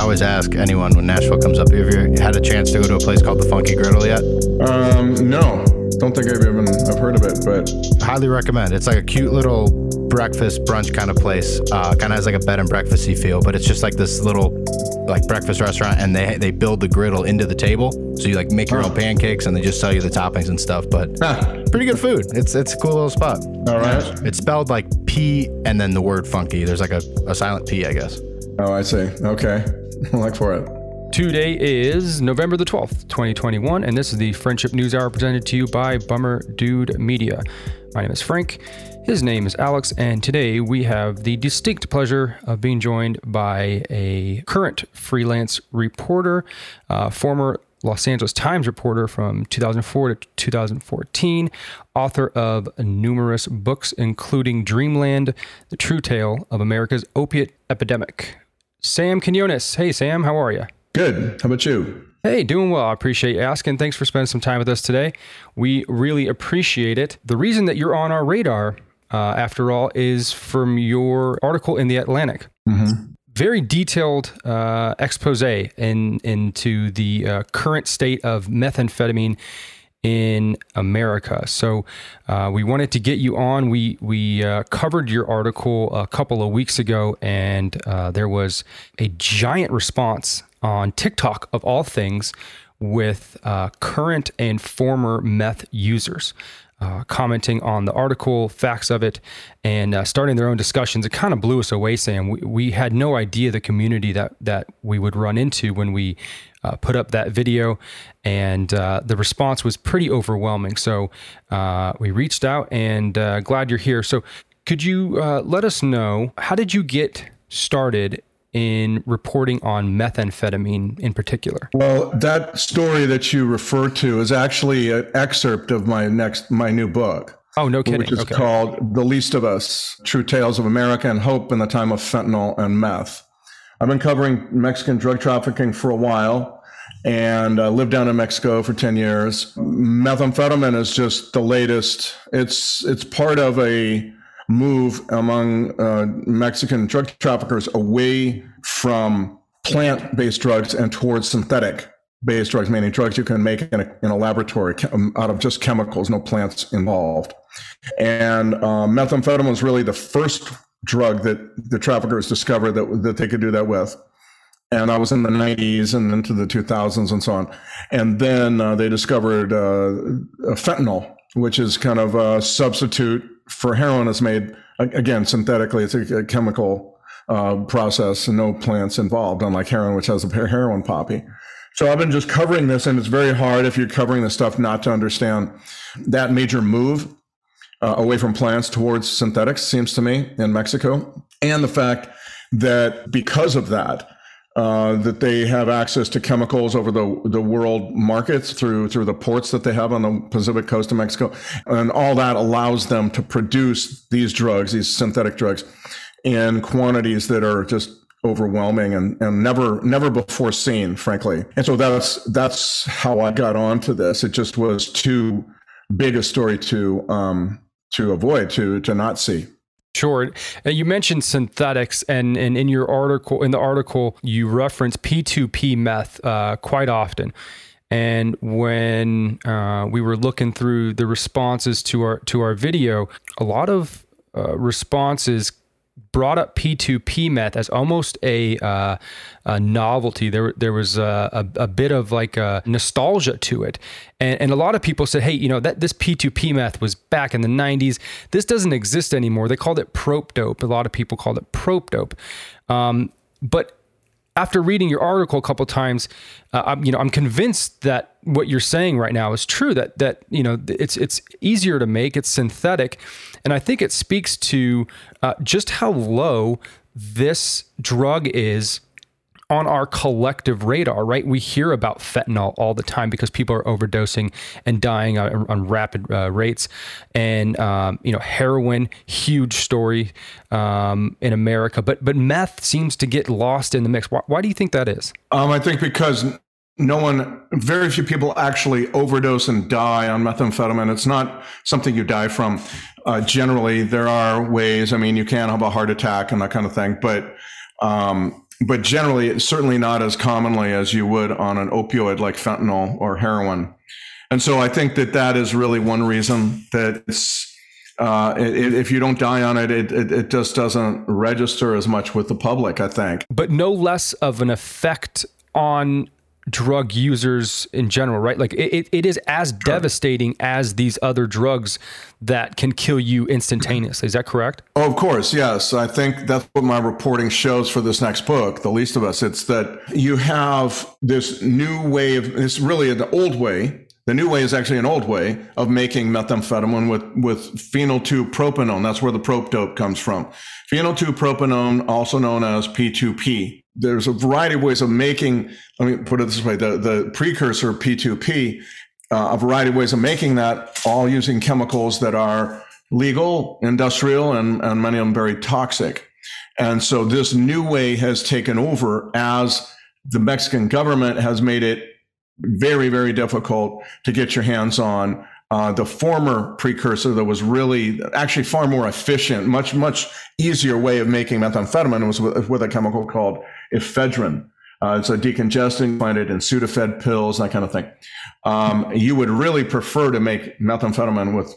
I always ask anyone when Nashville comes up, have you had a chance to go to a place called the Pfunky Griddle yet? Um, no, don't think I've even I've heard of it, but Highly recommend. It's like a cute little breakfast brunch kind of place. Uh, kind of has like a bed and breakfasty feel, but it's just like this little like breakfast restaurant, and they they build the griddle into the table, so you like make your own pancakes, and they just sell you the toppings and stuff. But ah, pretty good food. It's it's a cool little spot. all right. It's spelled like P and then the word funky. There's like a, a silent P, I guess. Oh, I see. Okay, look for it. Today is November the 12th, 2021, and this is the Friendship News Hour presented to you by Bummer Dude Media. My name is Frank. His name is Alex, and today we have the distinct pleasure of being joined by a current freelance reporter, uh, former Los Angeles Times reporter from 2004 to 2014, author of numerous books, including Dreamland, The True Tale of America's Opiate Epidemic. Sam Quinones. Hey, Sam, how are you? Good. How about you? Hey, doing well. I appreciate you asking. Thanks for spending some time with us today. We really appreciate it. The reason that you're on our radar, uh, after all, is from your article in The Atlantic. Very detailed uh, expose in, into the uh, current state of methamphetamine in America. So uh, we wanted to get you on. We we uh, covered your article a couple of weeks ago, and uh, there was a giant response on TikTok of all things with uh, current and former meth users. Uh, commenting on the article, facts of it, and uh, starting their own discussions. It kind of blew us away, Sam. We, we had no idea the community that that we would run into when we uh, put up that video, and uh, the response was pretty overwhelming. So uh, we reached out, and uh, glad you're here. So could you let us know how did you get started in reporting on methamphetamine in particular? Well, that story that you refer to is actually an excerpt of my next my new book. Oh, no kidding. which is okay. called The Least of Us True Tales of America and Hope in the Time of Fentanyl and Meth. I've been covering Mexican drug trafficking for a while and I lived down in Mexico for 10 years. Methamphetamine is just the latest. It's, it's part of a move among uh, Mexican drug traffickers away from plant based drugs and towards synthetic based drugs, meaning drugs you can make in a, in a laboratory chem- out of just chemicals, no plants involved. And uh, methamphetamine was really the first drug that the traffickers discovered that, that they could do that with. And I was in the 90s and into the 2000s and so on. And then uh, they discovered uh, fentanyl, which is kind of a substitute for heroin. is made, again, synthetically, it's a, chemical uh, process and no plants involved, unlike heroin, which has a heroin poppy. So I've been just covering this, and it's very hard if you're covering this stuff not to understand that major move uh, away from plants towards synthetics, seems to me, in Mexico. And the fact that because of that, uh, that they have access to chemicals over the, the world markets through through the ports that they have on the Pacific coast of Mexico, and all that allows them to produce these drugs, these synthetic drugs, in quantities that are just overwhelming and, and never never before seen, frankly. And so that's that's how I got onto this. It just was too big a story to um, to avoid, to to not see. Sure. Uh, you mentioned synthetics, and, and in your article, in the article, you reference P2P meth uh, quite often. And when uh, we were looking through the responses to our to our video, a lot of uh, responses brought up P2P meth as almost a, uh, a novelty. There, there was a, a, a, bit of like a nostalgia to it. And, and a lot of people said, hey, you know, that this P2P meth was back in the 90s. This doesn't exist anymore. They called it prope dope. A lot of people called it prope dope. Um, but after reading your article a couple times, uh, I'm, you know, I'm convinced that what you're saying right now is true. That that you know, it's it's easier to make. It's synthetic, and I think it speaks to uh, just how low this drug is on our collective radar, right? We hear about fentanyl all the time because people are overdosing and dying on, on rapid uh, rates. And um, you know, heroin, huge story um, in America, but but meth seems to get lost in the mix. Why, why do you think that is? Um, I think because no one, very few people actually overdose and die on methamphetamine. It's not something you die from. Uh, generally, there are ways. I mean, you can have a heart attack and that kind of thing, but um, but generally, certainly not as commonly as you would on an opioid like fentanyl or heroin. And so I think that that is really one reason that uh, it, if you don't die on it, it, it just doesn't register as much with the public, I think. But no less of an effect on drug users in general, right? Like it, it is as devastating as these other drugs that can kill you instantaneously. Is that correct? Oh, of course, yes. I think that's what my reporting shows for this next book, The Least of Us. It's that you have this new way of, it's really an old way the new way is actually an old way of making methamphetamine with, with phenyl 2-propanone. That's where the prop dope comes from. Phenyl 2-propanone, also known as P2P. There's a variety of ways of making, let me put it this way, the, the precursor P2P, uh, a variety of ways of making that, all using chemicals that are legal, industrial, and, and many of them very toxic. And so this new way has taken over as the Mexican government has made it very, very difficult to get your hands on. Uh, the former precursor that was really actually far more efficient, much, much easier way of making methamphetamine was with, with a chemical called ephedrine. Uh, it's a decongestant, find it in Sudafed pills, that kind of thing. Um, you would really prefer to make methamphetamine with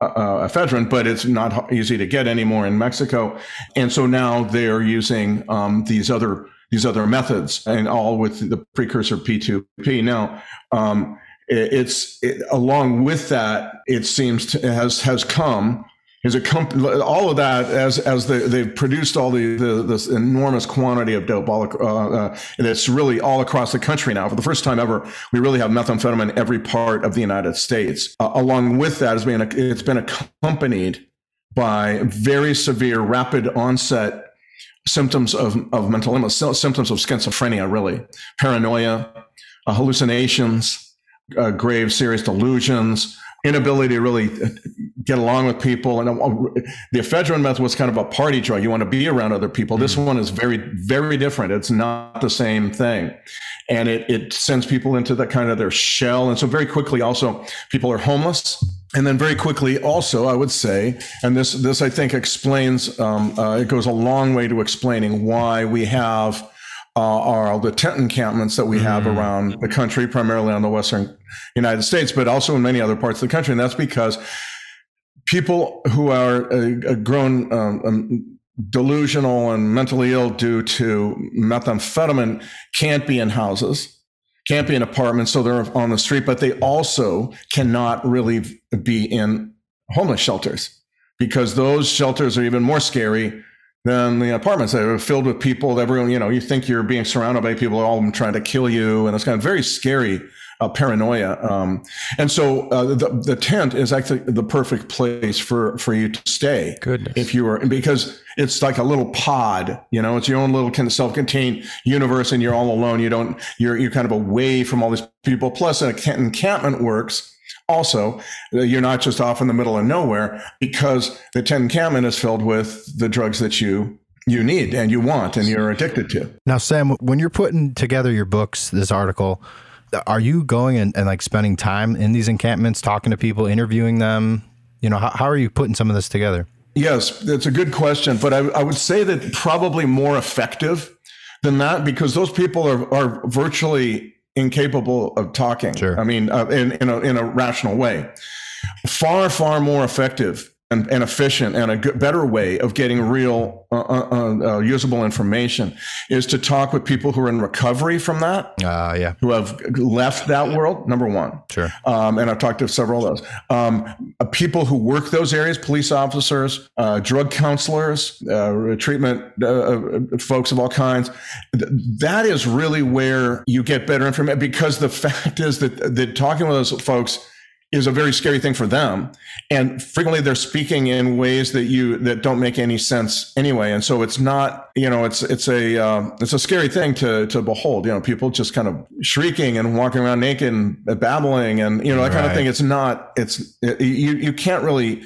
uh, uh, ephedrine, but it's not easy to get anymore in Mexico. And so now they're using um, these other these other methods, and all with the precursor P2P. Now, um, it, it's it, along with that, it seems to, has has come is a comp- all of that as as they, they've produced all the, the this enormous quantity of dope all uh, uh, it's really all across the country now. For the first time ever we really have methamphetamine in every part of the United States. Uh, along with that has been it's been accompanied by very severe rapid onset symptoms of, of mental illness, symptoms of schizophrenia, really, paranoia, uh, hallucinations, uh, grave, serious delusions, inability to really uh, get along with people. And uh, the ephedrine method was kind of a party drug. You want to be around other people. Mm-hmm. This one is very, very different. It's not the same thing. And it, it sends people into that kind of their shell. And so very quickly also people are homeless and then very quickly, also, I would say, and this this I think explains um, uh, it goes a long way to explaining why we have uh, our the tent encampments that we have mm. around the country, primarily on the western United States, but also in many other parts of the country, and that's because people who are uh, grown um, um, delusional and mentally ill due to methamphetamine can't be in houses can't be in apartments, so they're on the street, but they also cannot really be in homeless shelters because those shelters are even more scary than the apartments. They're filled with people. Everyone, you know, you think you're being surrounded by people, all of them trying to kill you, and it's kind of very scary uh, paranoia. Um, and so uh, the, the tent is actually the perfect place for, for you to stay. Goodness. If you were, because it's like a little pod, you know, it's your own little kind of self-contained universe and you're all alone. You don't, you're, you're kind of away from all these people. Plus an encampment works also you're not just off in the middle of nowhere because the tent encampment is filled with the drugs that you you need and you want and you're addicted to. Now, Sam, when you're putting together your books, this article, are you going and, and like spending time in these encampments, talking to people, interviewing them? You know, how, how are you putting some of this together? Yes, that's a good question. But I, I would say that probably more effective than that because those people are, are virtually incapable of talking. Sure. I mean, uh, in, in, a, in a rational way. Far, far more effective and, and efficient and a good, better way of getting real uh, uh, uh, uh, usable information is to talk with people who are in recovery from that. Uh, yeah. Who have left that world, number one. Sure. Um, and I've talked to several of those. Um, uh, people who work those areas, police officers, uh, drug counselors, treatment folks of all kinds. That is really where you get better information because the fact is that, that talking with those folks is a very scary thing for them and frequently they're speaking in ways that you that don't make any sense anyway and so it's not you know it's it's a uh, it's a scary thing to to behold you know people just kind of shrieking and walking around naked and babbling and you know that right. kind of thing it's not it's it, you you can't really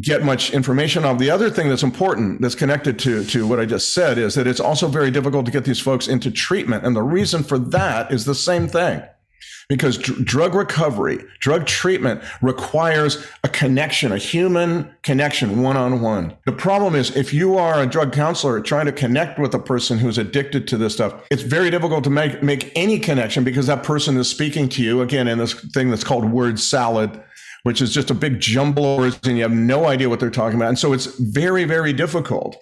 get much information on. The other thing that's important that's connected to, to what I just said is that it's also very difficult to get these folks into treatment. And the reason for that is the same thing because dr- drug recovery, drug treatment requires a connection, a human connection, one on one. The problem is if you are a drug counselor trying to connect with a person who's addicted to this stuff, it's very difficult to make, make any connection because that person is speaking to you again in this thing that's called word salad which is just a big jumble of words and you have no idea what they're talking about. And so it's very, very difficult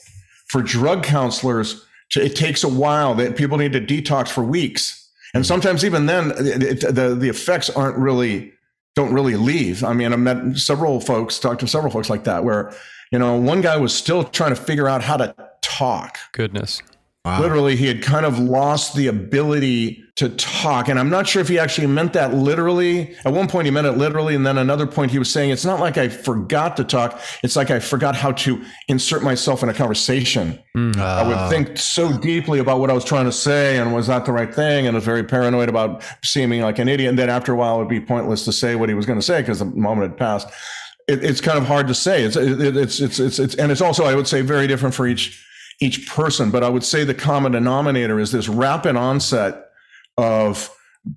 for drug counselors to, it takes a while that people need to detox for weeks. And sometimes even then it, the, the effects aren't really, don't really leave. I mean, I met several folks, talked to several folks like that, where, you know, one guy was still trying to figure out how to talk. Goodness. Wow. Literally, he had kind of lost the ability to talk. And I'm not sure if he actually meant that literally. At one point, he meant it literally. And then another point, he was saying, it's not like I forgot to talk. It's like I forgot how to insert myself in a conversation. Mm. Uh. I would think so deeply about what I was trying to say and was that the right thing? And was very paranoid about seeming like an idiot. And then after a while, it would be pointless to say what he was going to say because the moment had passed. It, it's kind of hard to say. It's, it, it's, it's, it's, it's, and it's also, I would say, very different for each each person. But I would say the common denominator is this rapid onset of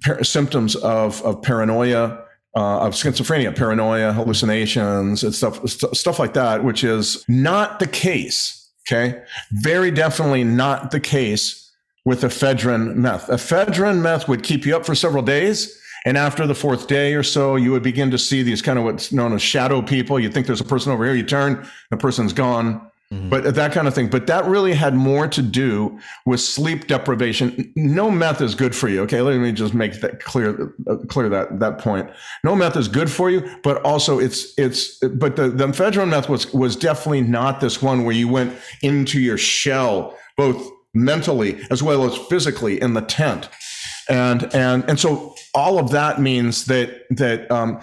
par- symptoms of, of paranoia, uh, of schizophrenia, paranoia, hallucinations, and stuff, st- stuff like that, which is not the case. Okay. Very definitely not the case with ephedrine meth. Ephedrine meth would keep you up for several days. And after the fourth day or so, you would begin to see these kind of what's known as shadow people. You think there's a person over here, you turn, the person's gone. Mm-hmm. But that kind of thing. But that really had more to do with sleep deprivation. No meth is good for you. Okay, let me just make that clear. Uh, clear that that point. No meth is good for you, but also it's it's. But the the ephedrine meth was was definitely not this one where you went into your shell, both mentally as well as physically in the tent and and and so all of that means that that um,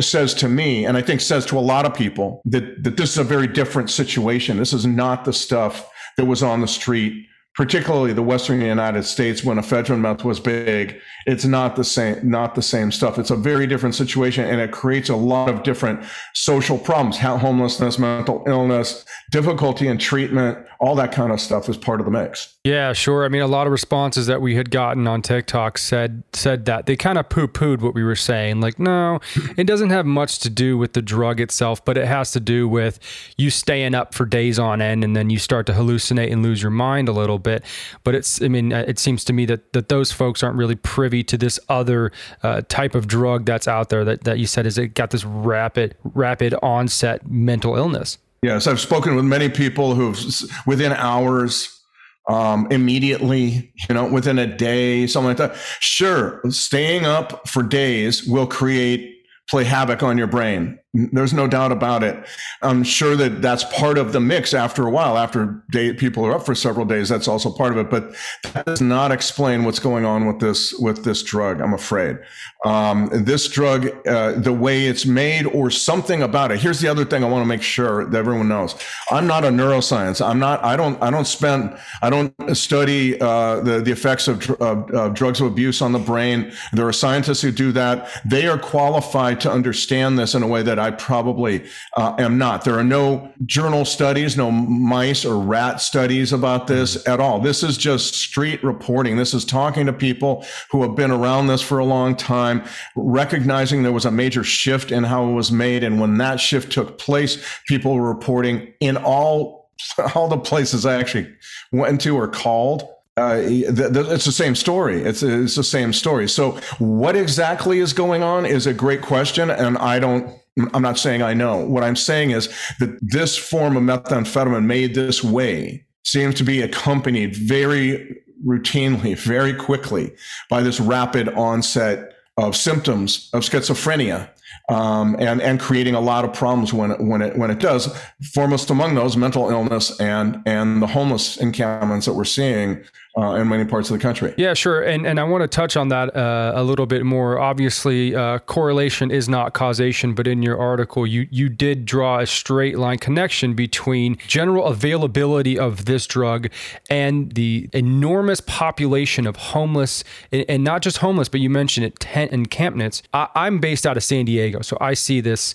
says to me, and I think says to a lot of people that that this is a very different situation. This is not the stuff that was on the street particularly the Western United States when ephedrine meth was big, it's not the same, not the same stuff. It's a very different situation and it creates a lot of different social problems, homelessness, mental illness, difficulty in treatment, all that kind of stuff is part of the mix. Yeah, sure. I mean, a lot of responses that we had gotten on TikTok said said that they kind of poo-pooed what we were saying. Like, no, it doesn't have much to do with the drug itself, but it has to do with you staying up for days on end and then you start to hallucinate and lose your mind a little bit. But it's, I mean, uh, it seems to me that, that those folks aren't really privy to this other uh, type of drug that's out there that, that you said is it got this rapid, rapid onset mental illness. Yes, I've spoken with many people who've within hours um, immediately, you know, within a day, something like that. Sure, staying up for days will create play havoc on your brain. There's no doubt about it. I'm sure that that's part of the mix after a while, after day, people are up for several days. That's also part of it, but that does not explain what's going on with this, with this drug. I'm afraid. Um, this drug, uh, the way it's made or something about it. Here's the other thing I want to make sure that everyone knows. I'm not a neuroscience. I'm not, I don't, I don't spend, I don't study, uh, the, the effects of, of, of drugs of abuse on the brain. There are scientists who do that. They are qualified to understand this in a way that I probably uh, am not. There are no journal studies, no mice or rat studies about this at all. This is just street reporting. This is talking to people who have been around this for a long time, recognizing there was a major shift in how it was made. And when that shift took place, people were reporting in all all the places I actually went to or called uh, it's the same story. It's it's the same story. So, what exactly is going on is a great question, and I don't. I'm not saying I know. What I'm saying is that this form of methamphetamine made this way seems to be accompanied very routinely, very quickly by this rapid onset of symptoms of schizophrenia. Um, and and creating a lot of problems when it, when it when it does. Foremost among those, mental illness and and the homeless encampments that we're seeing uh, in many parts of the country. Yeah, sure. And and I want to touch on that uh, a little bit more. Obviously, uh, correlation is not causation, but in your article, you you did draw a straight line connection between general availability of this drug and the enormous population of homeless, and, and not just homeless, but you mentioned it, tent encampments. I, I'm based out of San Diego, so I see this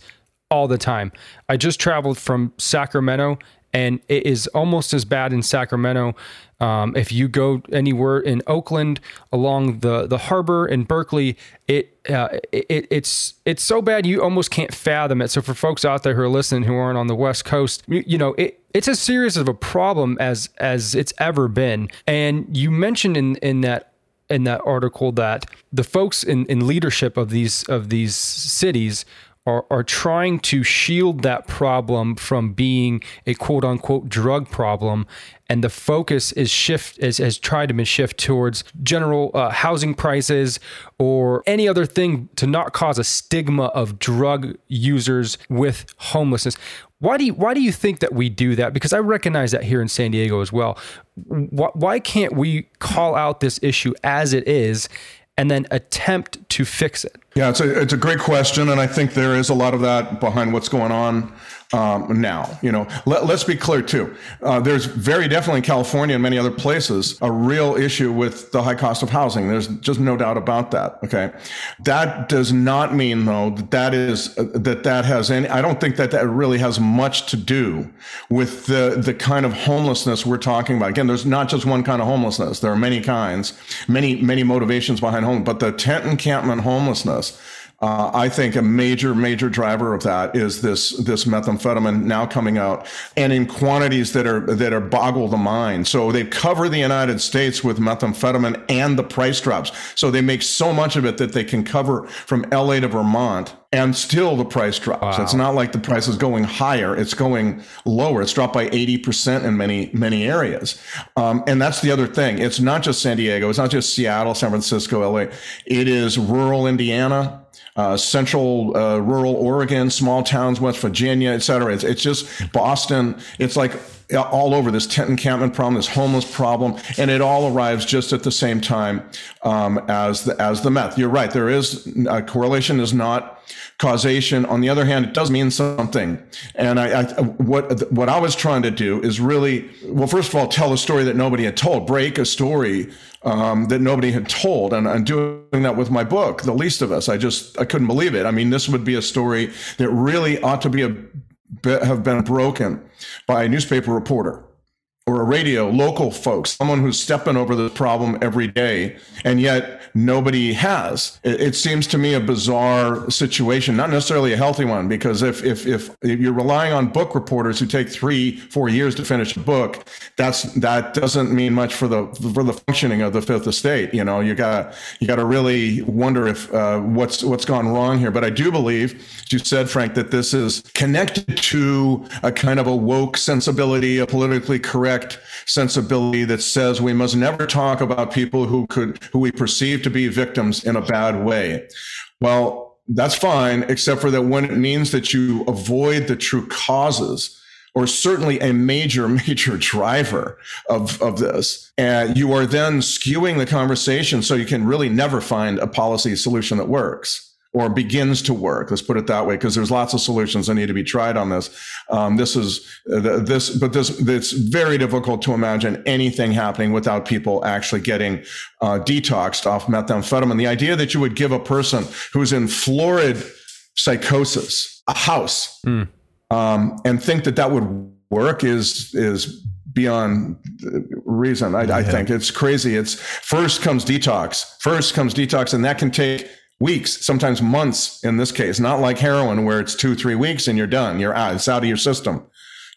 all the time. I just traveled from Sacramento and it is almost as bad in Sacramento. Um, if you go anywhere in Oakland along the the harbor in Berkeley, it, uh, it it's it's so bad you almost can't fathom it. So for folks out there who are listening who aren't on the West Coast, you, you know it it's as serious of a problem as as it's ever been. And you mentioned in in that in that article that the folks in, in leadership of these of these cities are, are trying to shield that problem from being a quote unquote drug problem and the focus is shift is, has tried to shift towards general uh, housing prices or any other thing to not cause a stigma of drug users with homelessness why do you, why do you think that we do that? Because I recognize that here in San Diego as well. Why, why can't we call out this issue as it is and then attempt to fix it? Yeah, it's a, it's a great question. And I think there is a lot of that behind what's going on um, now. You know, let, us be clear too. Uh, there's very definitely in California and many other places a real issue with the high cost of housing. There's just no doubt about that. Okay, that does not mean though that that is uh, that that has any. I don't think that that really has much to do with the the kind of homelessness we're talking about. Again, there's not just one kind of homelessness. There are many kinds, many many motivations behind home. But the tent encampment homelessness uh, I think a major, major driver of that is this this methamphetamine now coming out, and in quantities that are that are boggle the mind. So they cover the United States with methamphetamine and the price drops. So they make so much of it that they can cover from LA to Vermont, and still the price drops. Wow. It's not like the price is going higher; it's going lower. It's dropped by eighty percent in many many areas, um, and that's the other thing. It's not just San Diego. It's not just Seattle, San Francisco, LA. It is rural Indiana uh, central uh, rural Oregon, small towns, West Virginia, et cetera. It's, it's just Boston. It's like all over this tent encampment problem, this homeless problem, and it all arrives just at the same time um, as the as the meth. You're right. There is a correlation is not causation. On the other hand, it does mean something. And I, I, what what I was trying to do is really well, first of all, tell a story that nobody had told, break a story um, that nobody had told. And I'm doing that with my book, The Least of Us. I just, I couldn't believe it. I mean, this would be a story that really ought to be a, have been broken by a newspaper reporter or a radio, local folks, someone who's stepping over the problem every day, and yet nobody has. It, it, seems to me a bizarre situation, not necessarily a healthy one, because if, if if you're relying on book reporters who take three, four years to finish a book, that's that doesn't mean much for the for the functioning of the Fifth Estate. You know, you got you got to really wonder if uh, what's what's gone wrong here. But I do believe, as you said, Frank, that this is connected to a kind of a woke sensibility, a politically correct correct sensibility that says we must never talk about people who could who we perceive to be victims in a bad way. Well, that's fine, except for that when it means that you avoid the true causes or certainly a major, major driver of, of this. And you are then skewing the conversation so you can really never find a policy solution that works or begins to work. Let's put it that way, because there's lots of solutions that need to be tried on this. Um, this is uh, this, but this it's very difficult to imagine anything happening without people actually getting uh, detoxed off methamphetamine. The idea that you would give a person who's in florid psychosis a house mm. um, and think that that would work is is beyond reason. I, yeah. I think it's crazy. It's first comes detox. First comes detox, and that can take weeks, sometimes months in this case, not like heroin where it's two, three weeks and you're done. You're out. It's out of your system.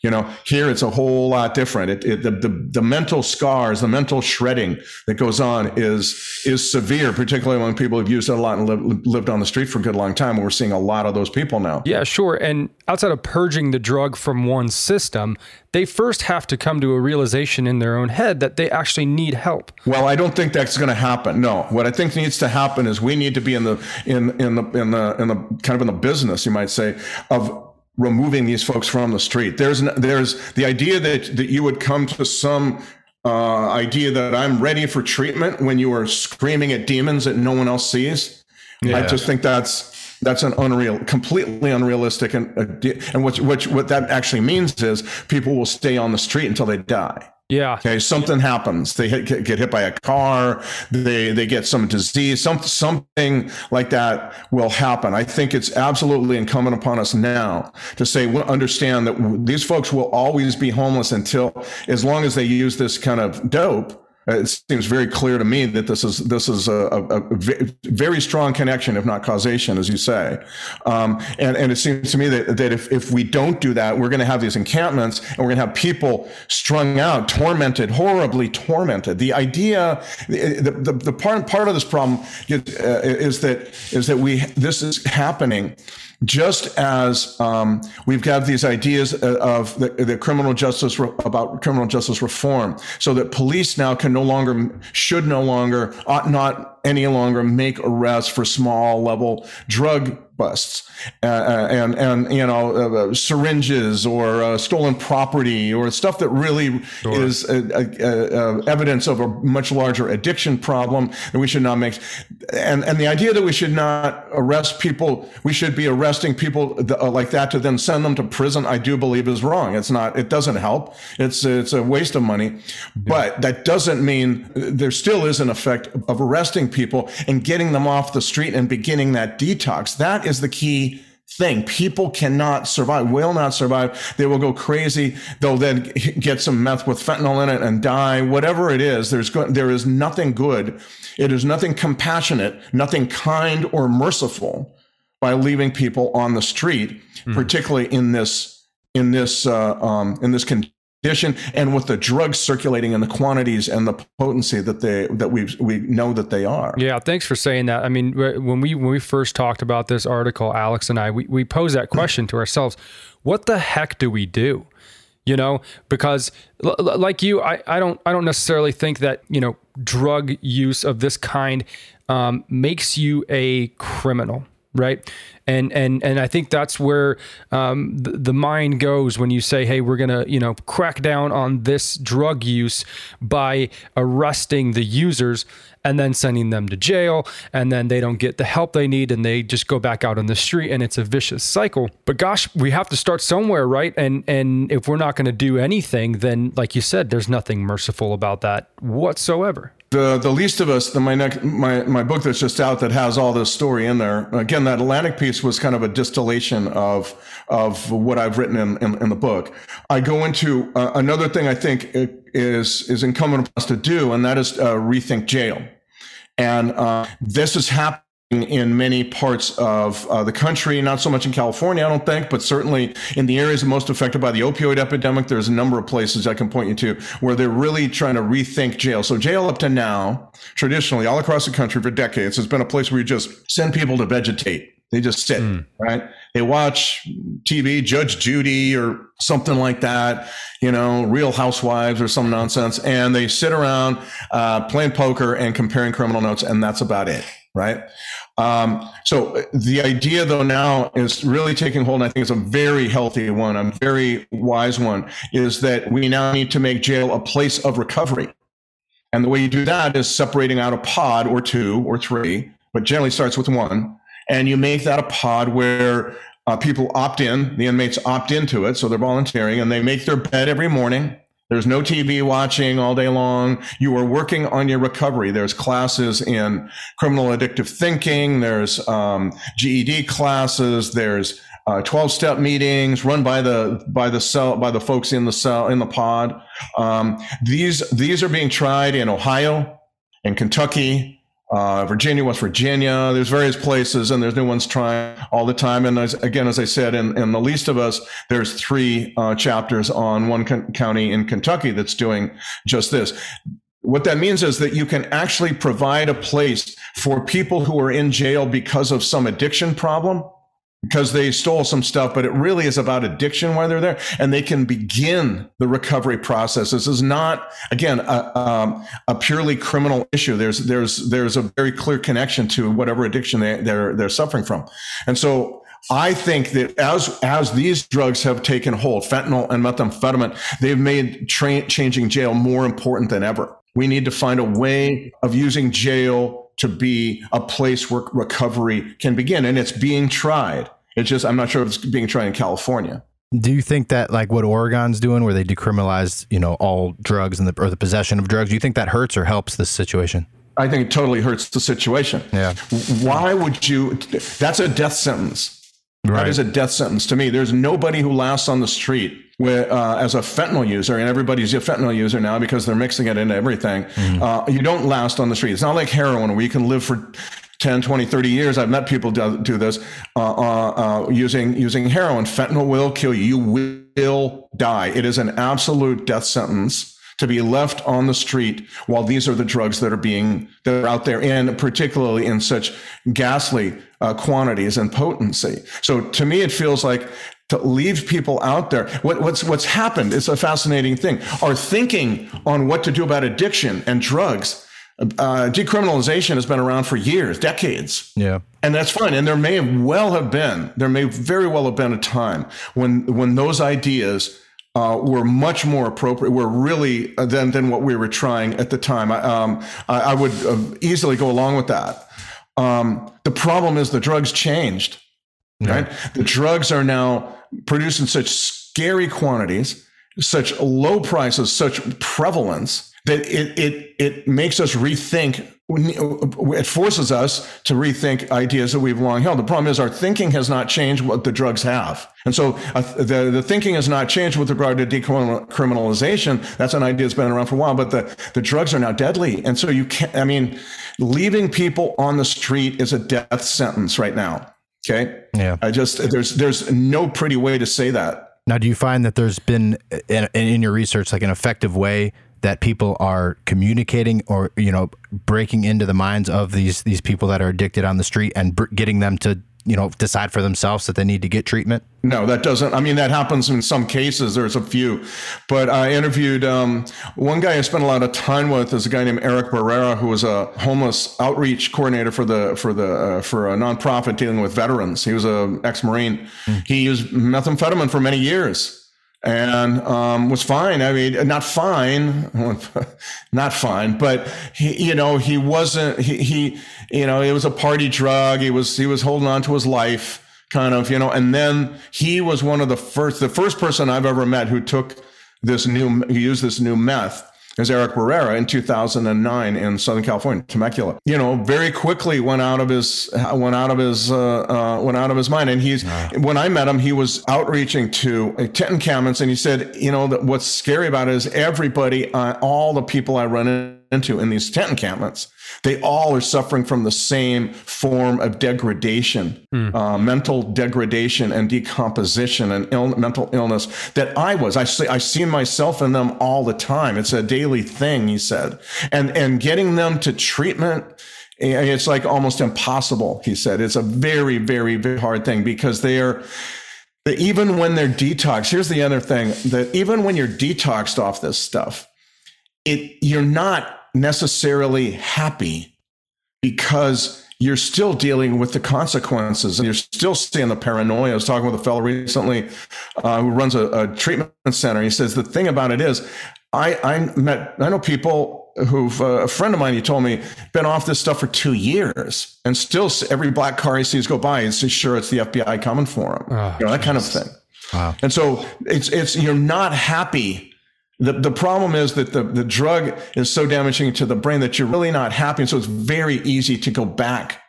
You know, here it's a whole lot different. It, it, the, the, the mental scars, the mental shredding that goes on is is severe, particularly when people who've used it a lot and lived, lived on the street for a good long time. We're seeing a lot of those people now. Yeah, sure. And outside of purging the drug from one system, they first have to come to a realization in their own head that they actually need help. Well, I don't think that's going to happen. No, what I think needs to happen is we need to be in the in in the in the in the kind of in the business, you might say, of removing these folks from the street. There's there's the idea that that you would come to some uh, idea that I'm ready for treatment when you are screaming at demons that no one else sees. Yeah. I just think that's that's an unreal, completely unrealistic, and uh, and what what what that actually means is people will stay on the street until they die. Yeah. Okay. Something happens. They hit, get hit by a car. They they get some disease. Some something like that will happen. I think it's absolutely incumbent upon us now to say understand that these folks will always be homeless until as long as they use this kind of dope it seems very clear to me that this is this is a, a, a very strong connection, if not causation, as you say. Um, and, and it seems to me that, that if, if we don't do that, we're going to have these encampments and we're going to have people strung out, tormented, horribly tormented. The idea, the, the, the part, part of this problem is, uh, is that is that we this is happening just as um, we've got these ideas uh, of the, the, criminal justice about criminal justice reform, so that police now can no longer, should no longer, ought not any longer make arrests for small level drug busts uh, uh, and and you know uh, uh, syringes or uh, stolen property or stuff that really sure. is evidence of a much larger addiction problem that we should not make. And and the idea that we should not arrest people we should be arresting people th- like that to then send them to prison I do believe is wrong. It's not it doesn't help. It's it's a waste of money. But that doesn't mean there still is an effect of arresting people and getting them off the street and beginning that detox that is the key thing. People cannot survive, will not survive. They will go crazy. They'll then get some meth with fentanyl in it and die. Whatever it is, there's go- there is nothing good. It is nothing compassionate, nothing kind or merciful by leaving people on the street, mm. particularly in this in this uh, um, in this condition condition and with the drugs circulating and the quantities and the potency that they that we we know that they are. Yeah, thanks for saying that. I mean, when we when we first talked about this article, Alex and I, we we posed that question to ourselves: What the heck do we do? You know, because l- like you, I, I don't I don't necessarily think that you know drug use of this kind um, makes you a criminal right? And and and i think that's where um, the, mind goes when you say hey we're gonna you know crack down on this drug use by arresting the users and then sending them to jail and then they don't get the help they need and they just go back out on the street and it's a vicious cycle. But gosh we have to start somewhere right? And and if we're not going to do anything then like you said there's nothing merciful about that whatsoever the the least of us the my next my my book that's just out that has all this story in there again that atlantic piece was kind of a distillation of of what i've written in in, in the book. I go into uh, another thing i think is is incumbent on us to do and that is uh, rethink jail. And uh, this is happening in many parts of uh, the country, not so much in California, I don't think, but certainly in the areas most affected by the opioid epidemic. There's a number of places I can point you to where they're really trying to rethink jail. So, jail up to now, traditionally, all across the country for decades, has been a place where you just send people to vegetate. They just sit, mm. right? They watch TV, Judge Judy or something like that, you know, Real Housewives or some nonsense, and they sit around uh, playing poker and comparing criminal notes, and that's about it right? Um, so the idea, though, now is really taking hold, and I think it's a very healthy one, a very wise one, is that we now need to make jail a place of recovery. And the way you do that is separating out a pod or two or three, but generally starts with one. And you make that a pod where uh, people opt in, the inmates opt into it, so they're volunteering, and they make their bed every morning there's no TV watching all day long. You are working on your recovery. There's classes in criminal addictive thinking. There's um, GED classes. There's 12 uh, step meetings run by the by the cell by the folks in the cell in the pod. Um, these these are being tried in Ohio, in Kentucky, uh, Virginia, West Virginia. There's various places, and there's new ones trying all the time. And as, again, as I said, in, in the least of us, there's three uh, chapters on one con- county in Kentucky that's doing just this. What that means is that you can actually provide a place for people who are in jail because of some addiction problem because they stole some stuff, but it really is about addiction while they're there, and they can begin the recovery process. This is not, again, a, um, a purely criminal issue. There's there's there's a very clear connection to whatever addiction they, they're they're suffering from, and so I think that as as these drugs have taken hold, fentanyl and methamphetamine, they've made tra- changing jail more important than ever. We need to find a way of using jail to be a place where recovery can begin. And it's being tried. It's just, I'm not sure if it's being tried in California. Do you think that like what Oregon's doing, where they decriminalized, you know, all drugs and the or the possession of drugs, do you think that hurts or helps this situation? I think it totally hurts the situation. Yeah. Why would you? That's a death sentence. Right. That is a death sentence to me. There's nobody who lasts on the street with, uh, as a fentanyl user, and everybody's a fentanyl user now because they're mixing it into everything. Uh, you don't last on the street. It's not like heroin where you can live for 10, 20, 30 years. I've met people do, do this uh, uh, uh, using using heroin. Fentanyl will kill you. You will die. It is an absolute death sentence to be left on the street while these are the drugs that are being that are out there and particularly in such ghastly uh, quantities and potency so to me it feels like to leave people out there what, what's what's happened It's a fascinating thing our thinking on what to do about addiction and drugs uh, decriminalization has been around for years decades Yeah. and that's fine. And there may well have been, there may very well have been a time when when those ideas uh, were much more appropriate, were really uh, than than what we were trying at the time. I, um, I, I would uh, easily go along with that. Um, the problem is the drugs changed, right? The drugs are now produced in such scary quantities, such low prices, such prevalence that it it it makes us rethink. It forces us to rethink ideas that we've long held. The problem is our thinking has not changed what the drugs have, and so uh, the the thinking has not changed with regard to decriminalization. That's an idea that's been around for a while, but the the drugs are now deadly, and so you can't. I mean, leaving people on the street is a death sentence right now. Okay. Yeah. I just there's there's no pretty way to say that. Now, do you find that there's been in, in your research like an effective way that people are communicating or you know breaking into the minds of these these people that are addicted on the street and br- getting them to you know decide for themselves that they need to get treatment? No, that doesn't. I mean, that happens in some cases. There's a few, but I interviewed um, one guy I spent a lot of time with is a guy named Eric Barrera, who was a homeless outreach coordinator for the for the uh, for a nonprofit dealing with veterans. He was a ex-marine. He used methamphetamine for many years and um, was fine. I mean, not fine, not fine, but he, you know, he wasn't. He, he, you know, it was a party drug. He was he was holding on to his life, kind of, you know. And then he was one of the first, the first person I've ever met who took this new, who used this new meth is Eric Barrera in 2009 in Southern California, Temecula. You know, very quickly went out of his went out of his uh, uh, went out of his mind. And he's when I met him, he was outreaching to uh, tent encampments, and he said, you know, that what's scary about it is everybody, uh, all the people I run into in these tent encampments, they all are suffering from the same form of degradation, uh, mental degradation and decomposition and Ill- mental illness that I was. I see, I see myself in them all the time. It's a daily thing, he said. And, and getting them to treatment, eh, it's like almost impossible, he said. It's a very, very, very hard thing because they are, even when they're detoxed, here's the other thing that even when you're detoxed off this stuff, it you're not necessarily happy because you're still dealing with the consequences and you're still seeing the paranoia. I was talking with a fellow recently uh, who runs a, a treatment center. He says the thing about it is, I I met I know people who've uh, a friend of mine. He told me been off this stuff for two years and still every black car he sees go by, he's just sure it's the FBI coming for him. Oh, you know that kind of thing. Wow. And so it's it's you're not happy. The, the problem is that the, the drug is so damaging to the brain that you're really not happy. And so it's very easy to go back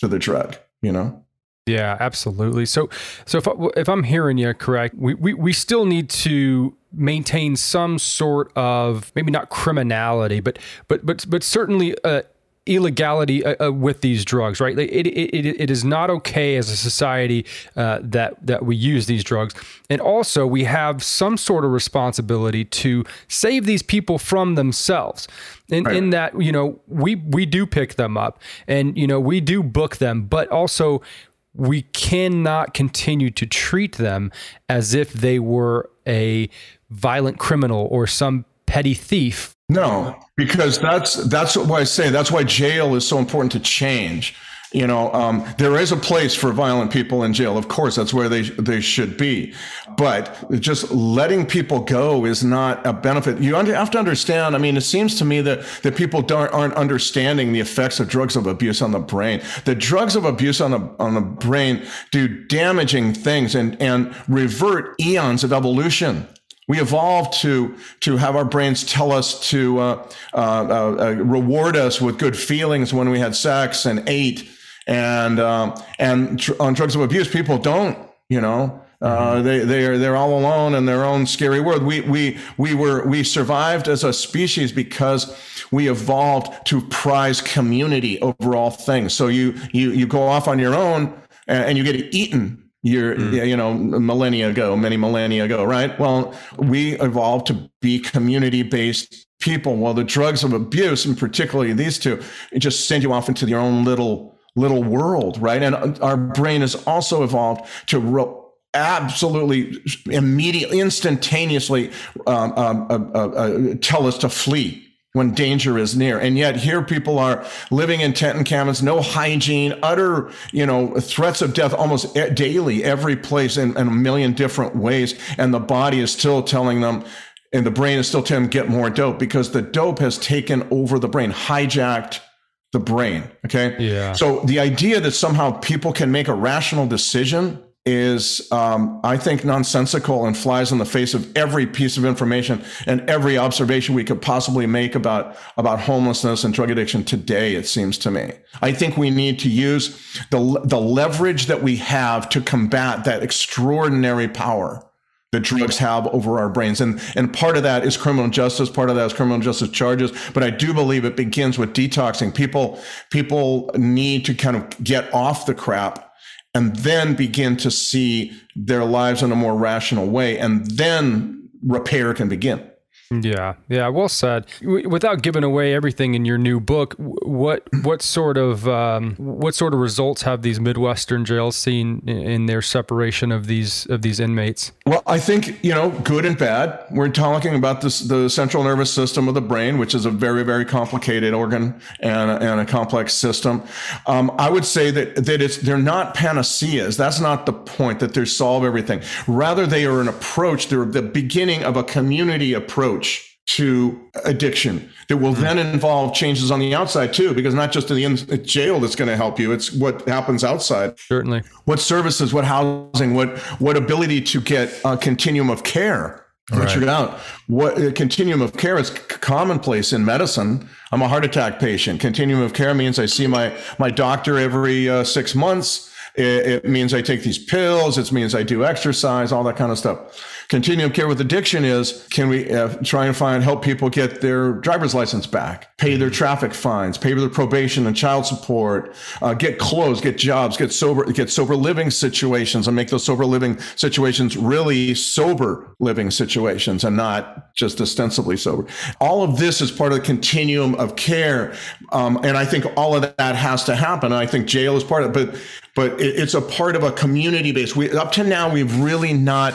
to the drug, you know? Yeah, absolutely. So, so if, I, if I'm hearing you correct, we, we, we still need to maintain some sort of maybe not criminality, but but but but certainly uh, illegality uh, uh, with these drugs, right? It, it, it, it is not okay as a society uh, that that we use these drugs, and also we have some sort of responsibility to save these people from themselves. In, in that you know we we do pick them up and you know we do book them, but also we cannot continue to treat them as if they were a violent criminal or some petty thief No, because that's that's why I say. That's why jail is so important to change. you know, um, there is a place for violent people in jail. Of course, that's where they they should be. But just letting people go is not a benefit. You have to understand. I mean, it seems to me that that people don't aren't understanding the effects of drugs of abuse on the brain. The drugs of abuse on the on the brain do damaging things and and revert eons of evolution. We evolved to to have our brains tell us to uh, uh, uh, reward us with good feelings when we had sex and ate and um, and tr- on drugs of abuse, people don't. You know, uh, mm-hmm. they they are they're all alone in their own scary world. We we we were we survived as a species because we evolved to prize community over all things. So you you you go off on your own and, and you get eaten year mm. you know millennia ago many millennia ago right well we evolved to be community based people well the drugs of abuse and particularly these two just send you off into your own little little world, right? And our brain has also evolved to re- absolutely immediately, instantaneously um, um, uh, uh, uh, tell us to flee when danger is near. And yet here people are living in tent and cabins, no hygiene, utter, you know, threats of death almost daily, every place in, in a million different ways. And the body is still telling them, and the brain is still telling them, get more dope because the dope has taken over the brain, hijacked the brain. Okay. Yeah. So the idea that somehow people can make a rational decision is, um, I think, nonsensical and flies in the face of every piece of information and every observation we could possibly make about about homelessness and drug addiction today. It seems to me. I think we need to use the the leverage that we have to combat that extraordinary power that drugs have over our brains. And, and part of that is criminal justice. Part of that is criminal justice charges. But I do believe it begins with detoxing. People, people need to kind of get off the crap and then begin to see their lives in a more rational way. And then repair can begin. Yeah, yeah, well said. Without giving away everything in your new book, what what sort of um, what sort of results have these Midwestern jails seen in their separation of these of these inmates? Well, I think you know, good and bad. We're talking about this the central nervous system of the brain, which is a very very complicated organ and a, and a complex system. Um, I would say that that it's they're not panaceas. That's not the point that they solve everything. Rather, they are an approach. They're the beginning of a community approach approach to addiction that will mm-hmm. then involve changes on the outside too because not just in the in- jail that's going to help you it's what happens outside certainly what services what housing what what ability to get a continuum of care Richard right. out. What a continuum of care is commonplace in medicine. I'm a heart attack patient. Continuum of care means I see my my doctor every uh, six months. It, it means I take these pills. It means I do exercise, all that kind of stuff. Continuum care with addiction is can we uh, try and find help people get their driver's license back, pay their traffic fines, pay their probation and child support, uh, get clothes, get jobs, get sober, get sober living situations, and make those sober living situations really sober living situations and not just ostensibly sober. All of this is part of the continuum of care, um, and I think all of that has to happen. I think jail is part of it, but but it's a part of a community base. We up to now we've really not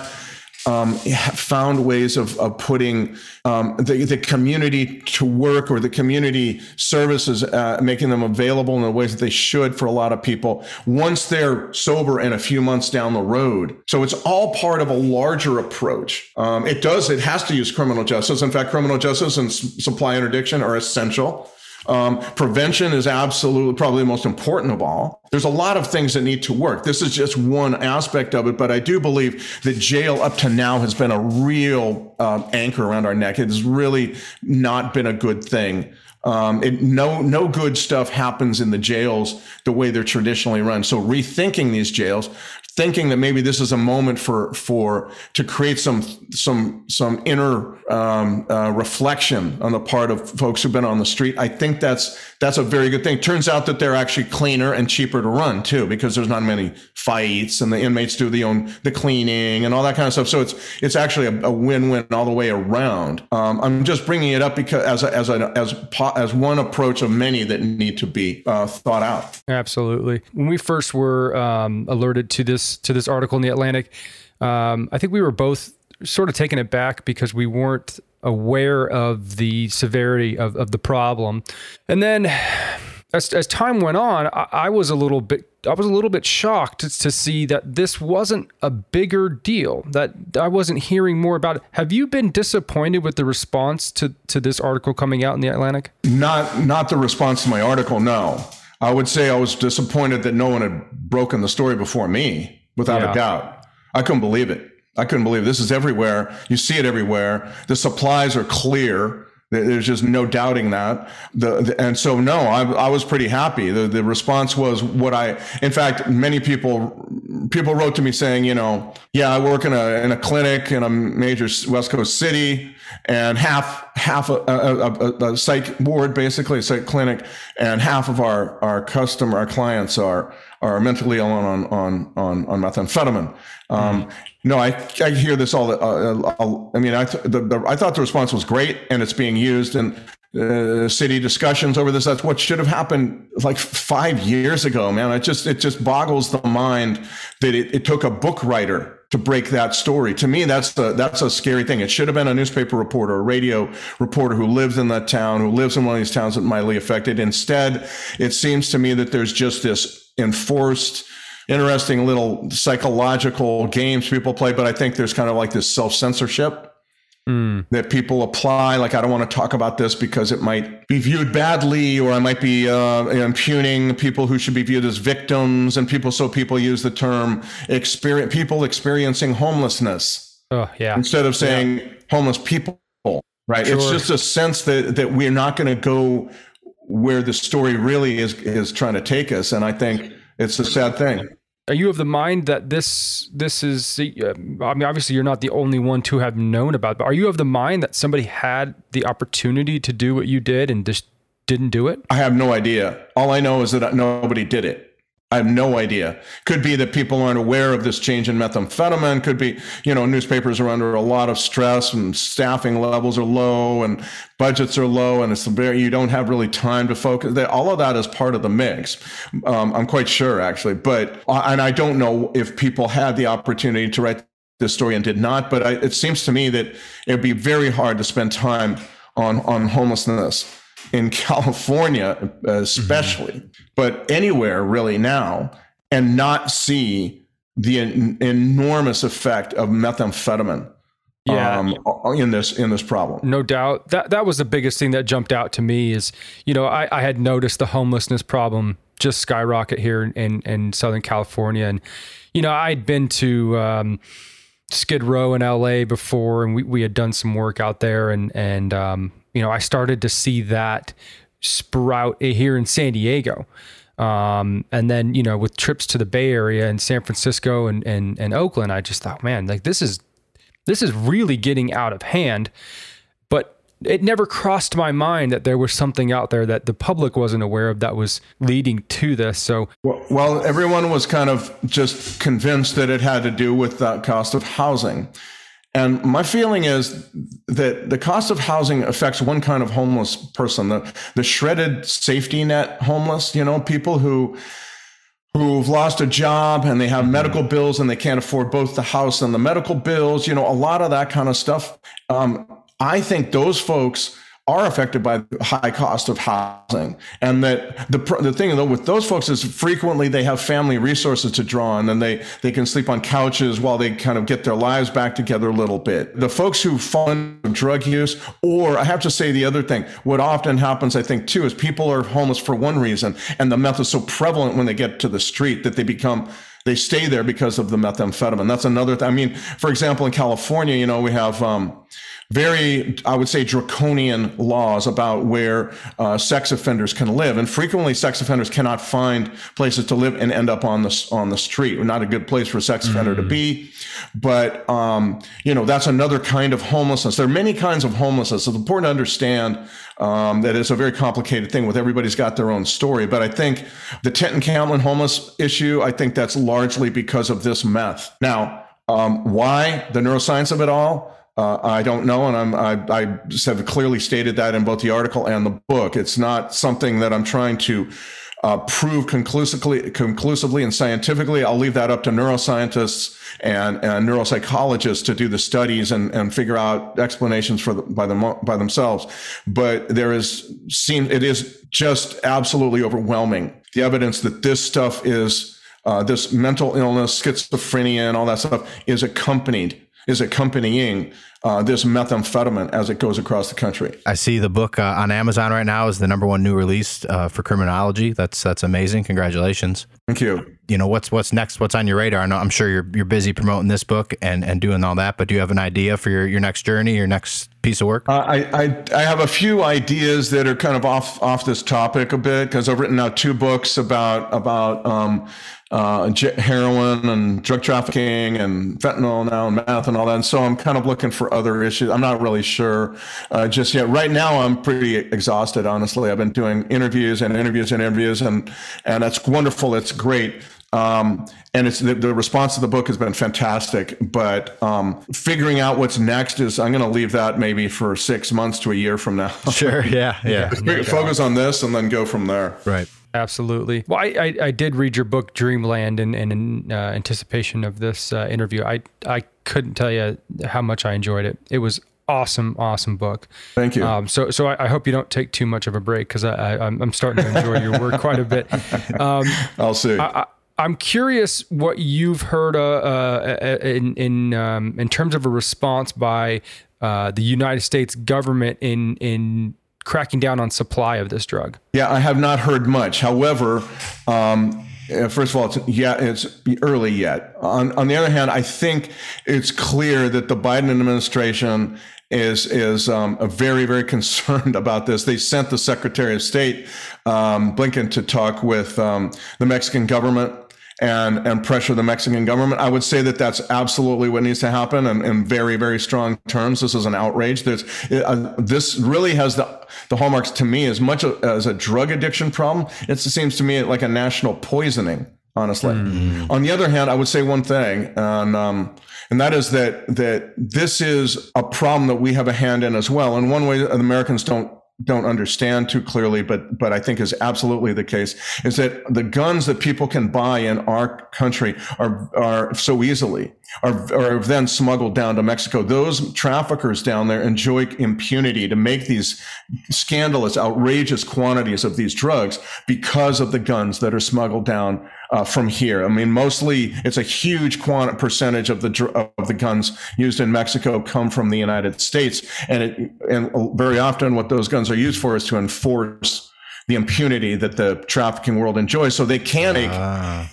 um, found ways of, of putting um, the, the community to work or the community services, uh, making them available in the ways that they should for a lot of people once they're sober and a few months down the road. So it's all part of a larger approach. Um, it does, it has to use criminal justice. In fact, criminal justice and s- supply interdiction are essential. Um, prevention is absolutely probably the most important of all. There's a lot of things that need to work. This is just one aspect of it, but I do believe that jail up to now has been a real uh, anchor around our neck. It has really not been a good thing. Um, it, no, no good stuff happens in the jails the way they're traditionally run. So rethinking these jails, thinking that maybe this is a moment for for to create some some some inner um, uh, reflection on the part of folks who've been on the street. I think that's that's a very good thing. Turns out that they're actually cleaner and cheaper to run too, because there's not many fights and the inmates do the own the cleaning and all that kind of stuff. So it's it's actually a, a win-win all the way around. Um, I'm just bringing it up because as a, as a, as as one approach of many that need to be uh, thought out. Absolutely. When we first were um, alerted to this to this article in the Atlantic. Um, I think we were both sort of taken it back because we weren't aware of the severity of, of the problem. And then as, as time went on, I, I, was a little bit I was a little bit shocked to, to, see that this wasn't a bigger deal. That I wasn't hearing more about it. Have you been disappointed with the response to to this article coming out in the Atlantic? Not not the response to my article. No, I would say I was disappointed that no one had broken the story before me. Without yeah. a doubt, I couldn't believe it. I couldn't believe it. this is everywhere. You see it everywhere. The supplies are clear. There's just no doubting that. The, the, and so no, I, I was pretty happy. The, the response was what I, in fact, many people, people wrote to me saying, you know, yeah, I work in a, in a clinic in a major West Coast city and half, half a, a, a, a psych ward, basically a psych clinic and half of our, our customer, our clients are, are mentally ill on, on, on, on methamphetamine. Um, mm. No, I, I hear this all. Uh, uh I mean, I, th- the, the, I thought the response was great, and it's being used in uh, city discussions over this. That's what should have happened like five years ago, man. It just it just boggles the mind that it, it took a book writer to break that story. To me, that's the that's a scary thing. It should have been a newspaper reporter, a radio reporter who lives in that town, who lives in one of these towns that mightly affected. Instead, it seems to me that there's just this enforced interesting little psychological games people play, but I think there's kind of like this self censorship mm. that people apply. Like, I don't want to talk about this because it might be viewed badly, or I might be uh, impugning people who should be viewed as victims. And people, so people use the term experience, people experiencing homelessness. Oh, yeah. Instead of saying yeah. homeless people, right? Sure. It's just a sense that, that we're not going to go where the story really is, is trying to take us. And I think, it's a sad thing. Are you of the mind that this this is? Uh, I mean, obviously, you're not the only one to have known about. It, but are you of the mind that somebody had the opportunity to do what you did and just didn't do it? I have no idea. All I know is that nobody did it. I have no idea. Could be that people aren't aware of this change in methamphetamine. Could be, you know, newspapers are under a lot of stress and staffing levels are low and budgets are low and it's very, you don't have really time to focus. All of that is part of the mix. Um, I'm quite sure actually, but, and I don't know if people had the opportunity to write this story and did not, but I, it seems to me that it would be very hard to spend time on, on homelessness in California, especially, mm-hmm. but anywhere really now, and not see the en- enormous effect of methamphetamine yeah. Um, in this in this problem. No doubt. That that was the biggest thing that jumped out to me is, you know, I, I had noticed the homelessness problem just skyrocket here in, in Southern California. And, you know, I'd been to um, Skid Row in LA before and we, we had done some work out there and and um, you know, I started to see that sprout here in San Diego. Um, and then, you know, with trips to the Bay Area and San Francisco and, and, and Oakland, I just thought, man, like this is, this is really getting out of hand. But it never crossed my mind that there was something out there that the public wasn't aware of that was leading to this. So, well, well everyone was kind of just convinced that it had to do with the cost of housing. And my feeling is that the cost of housing affects one kind of homeless person, the, the shredded safety net homeless, you know, people who who've lost a job and they have mm-hmm. medical bills and they can't afford both the house and the medical bills, you know, a lot of that kind of stuff. Um, I think those folks are affected by the high cost of housing. And that the, the thing though with those folks is frequently they have family resources to draw on and they, they can sleep on couches while they kind of get their lives back together a little bit. The folks who fund drug use, or I have to say the other thing, what often happens, I think too, is people are homeless for one reason and the meth is so prevalent when they get to the street that they become they stay there because of the methamphetamine. That's another. Th- I mean, for example, in California, you know, we have um, very, I would say, draconian laws about where uh, sex offenders can live, and frequently sex offenders cannot find places to live and end up on the on the street. Not a good place for a sex offender mm-hmm. to be, but um, you know that's another kind of homelessness. There are many kinds of homelessness. It's important to understand um, that it's a very complicated thing with everybody's got their own story. But I think the Tent Tenton-Camelon homeless issue, I think that's largely because of this meth. Now, um, why the neuroscience of it all? Uh, I don't know, and I'm, I, I have clearly stated that in both the article and the book. It's not something that I'm trying to uh, proved conclusively, conclusively and scientifically. I'll leave that up to neuroscientists and, and neuropsychologists to do the studies and, and figure out explanations for the, by them by themselves. But there is seem it is just absolutely overwhelming the evidence that this stuff is uh, this mental illness, schizophrenia, and all that stuff is accompanied is accompanying uh, this methamphetamine as it goes across the country. I see the book uh, on Amazon right now is the number one new release uh, for criminology. That's that's amazing. Congratulations. Thank you. You know what's what's next? What's on your radar? I know, I'm sure you're you're busy promoting this book and, and doing all that, but do you have an idea for your, your next journey, your next piece of work? Uh, I, I I have a few ideas that are kind of off off this topic a bit because I've written out two books about about um, uh, heroin and drug trafficking and fentanyl now and meth and all that. And so I'm kind of looking for other issues. I'm not really sure uh, just yet. Right now, I'm pretty exhausted. Honestly, I've been doing interviews and interviews and interviews, and and that's wonderful. It's great. Um, and it's the, the, response to the book has been fantastic. But um, figuring out what's next is I'm going to leave that maybe for six months to a year from now. Sure. Yeah. Yeah. Focus on this and then go from there. Right. Absolutely. Well, I, I, I, did read your book Dreamland, and, and in uh, anticipation of this uh, interview, I I couldn't tell you how much I enjoyed it. It was awesome, awesome book. Thank you. Um, so so I, I, hope you don't take too much of a break because I, I am starting to enjoy your work quite a bit. Um, I'll see. I, am curious what you've heard uh, uh, in in um, in terms of a response by uh, the United States government in in cracking down on supply of this drug? Yeah, I have not heard much. However, um, uh, first of all, it's, yeah, it's early yet. On, on the other hand, I think it's clear that the Biden administration is is um, very very concerned about this. They sent the Secretary of State um, Blinken to talk with um, the Mexican government and and pressure the Mexican government. I would say that that's absolutely what needs to happen, and in very very strong terms. This is an outrage. There's uh, this really has the the hallmarks to me as much as a drug addiction problem. It seems to me like a national poisoning. Honestly, mm. on the other hand, I would say one thing, and um, and that is that that this is a problem that we have a hand in as well. And one way that Americans don't don't understand too clearly, but but I think is absolutely the case, is that the guns that people can buy in our country are are so easily are, are then smuggled down to Mexico. Those traffickers down there enjoy impunity to make these scandalous, outrageous quantities of these drugs because of the guns that are smuggled down uh, from here. I mean, mostly it's a huge quant- percentage of the of the guns used in Mexico come from the United States, and it and very often what those guns are used for is to enforce the impunity that the trafficking world enjoys, so they can make. Uh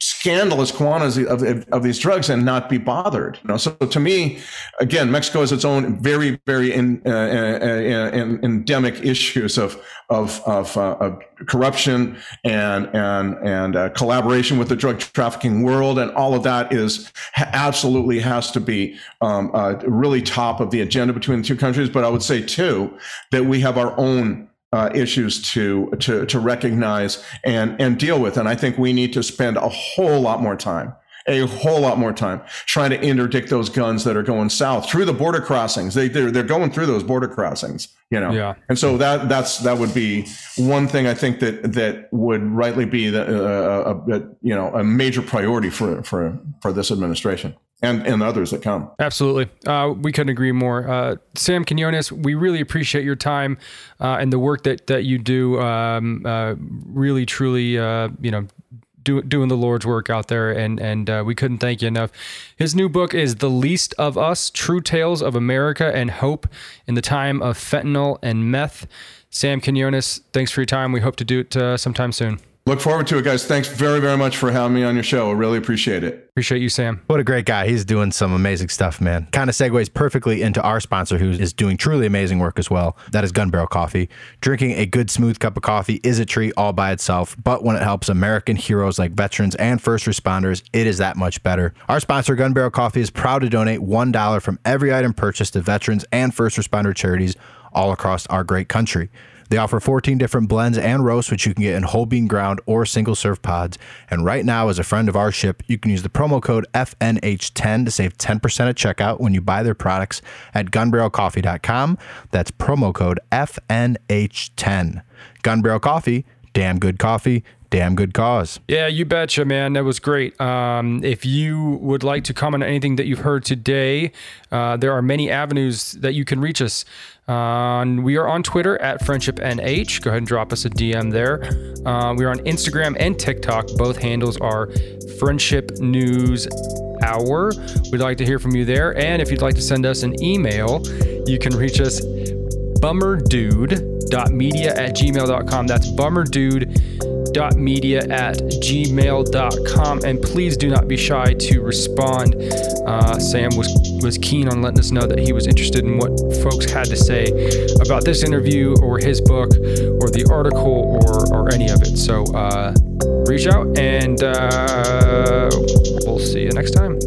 scandalous quantities of, of, these drugs and not be bothered. You know, so to me, again, Mexico has its own very, very in, uh, uh, uh, endemic issues of of, of, uh, of corruption and and and uh, collaboration with the drug trafficking world, and all of that is absolutely has to be um, really top of the agenda between the two countries. But I would say too that we have our own uh, issues to to to recognize and and deal with. And I think we need to spend a whole lot more time, a whole lot more time trying to interdict those guns that are going south through the border crossings. They they're, they're going through those border crossings, you know. Yeah. And so that that's that would be one thing I think that that would rightly be the uh, a, a, you know a major priority for for for this administration and, and others that come. Absolutely. Uh, we couldn't agree more. Uh, Sam Quinones, we really appreciate your time uh, and the work that, that you do. Um, uh, really, truly, uh, you know, do, doing the Lord's work out there. And, and uh, we couldn't thank you enough. His new book is The Least of Us True Tales of America and Hope in the Time of Fentanyl and Meth. Sam Quinones, thanks for your time. We hope to do it sometime soon. Look forward to it, guys. Thanks very, very much for having me on your show. I really appreciate it. Appreciate you, Sam. What a great guy. He's doing some amazing stuff, man. Kind of segues perfectly into our sponsor, who is doing truly amazing work as well. That is Gun Barrel Coffee. Drinking a good, smooth cup of coffee is a treat all by itself, but when it helps American heroes like veterans and first responders, it is that much better. Our sponsor, Gun Barrel Coffee, is proud to donate $1 from every item purchased to veterans and first responder charities all across our great country. They offer 14 different blends and roasts, which you can get in whole bean ground or single serve pods. And right now, as a friend of our ship, you can use the promo code FNH10 to save 10% at checkout when you buy their products at gunbarrelcoffee.com. That's promo code FNH10. Gun Barrel Coffee damn good coffee, damn good cause. Yeah, you betcha, man. That was great. Um, if you would like to comment on anything that you've heard today, uh, there are many avenues that you can reach us. We are on Twitter at FriendshipNH. Go ahead and drop us a DM there. Uh, we are on Instagram and TikTok. Both handles are Friendship News Hour. We'd like to hear from you there. And if you'd like to send us an email, you can reach us bummerdude.media at gmail.com. That's bummerdude.media at gmail.com. And please do not be shy to respond. Uh, Sam was, was keen on letting us know that he was interested in what folks had to say about this interview or his book or the article or, or any of it. So uh, reach out and uh, we'll see you next time.